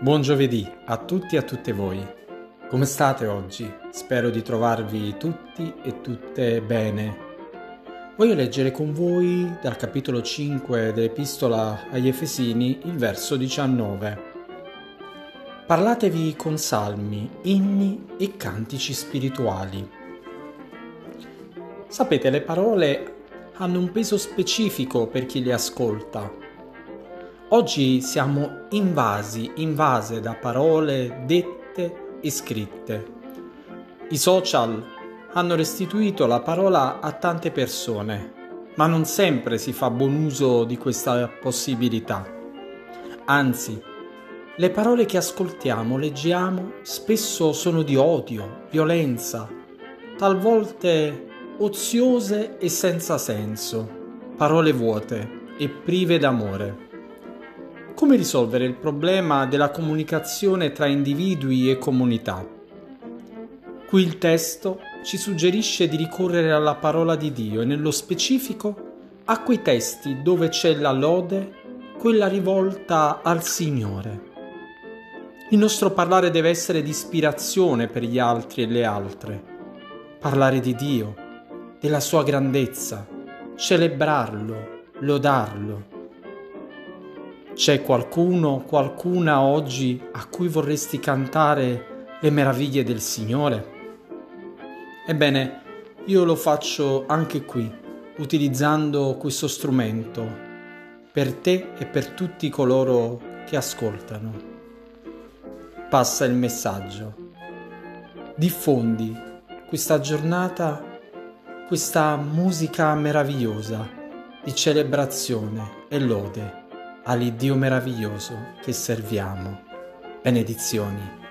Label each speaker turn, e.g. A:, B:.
A: Buon giovedì a tutti e a tutte voi. Come state oggi? Spero di trovarvi tutti e tutte bene. Voglio leggere con voi dal capitolo 5 dell'Epistola agli Efesini il verso 19. Parlatevi con salmi, inni e cantici spirituali. Sapete, le parole hanno un peso specifico per chi le ascolta Oggi siamo invasi, invase da parole dette e scritte. I social hanno restituito la parola a tante persone, ma non sempre si fa buon uso di questa possibilità. Anzi, le parole che ascoltiamo, leggiamo, spesso sono di odio, violenza, talvolta oziose e senza senso, parole vuote e prive d'amore. Come risolvere il problema della comunicazione tra individui e comunità? Qui il testo ci suggerisce di ricorrere alla parola di Dio e nello specifico a quei testi dove c'è la lode, quella rivolta al Signore. Il nostro parlare deve essere di ispirazione per gli altri e le altre. Parlare di Dio, della sua grandezza, celebrarlo, lodarlo c'è qualcuno, qualcuna oggi a cui vorresti cantare le meraviglie del Signore? Ebbene, io lo faccio anche qui, utilizzando questo strumento, per te e per tutti coloro che ascoltano. Passa il messaggio. Diffondi questa giornata, questa musica meravigliosa di celebrazione e lode all'Iddio meraviglioso che serviamo. Benedizioni.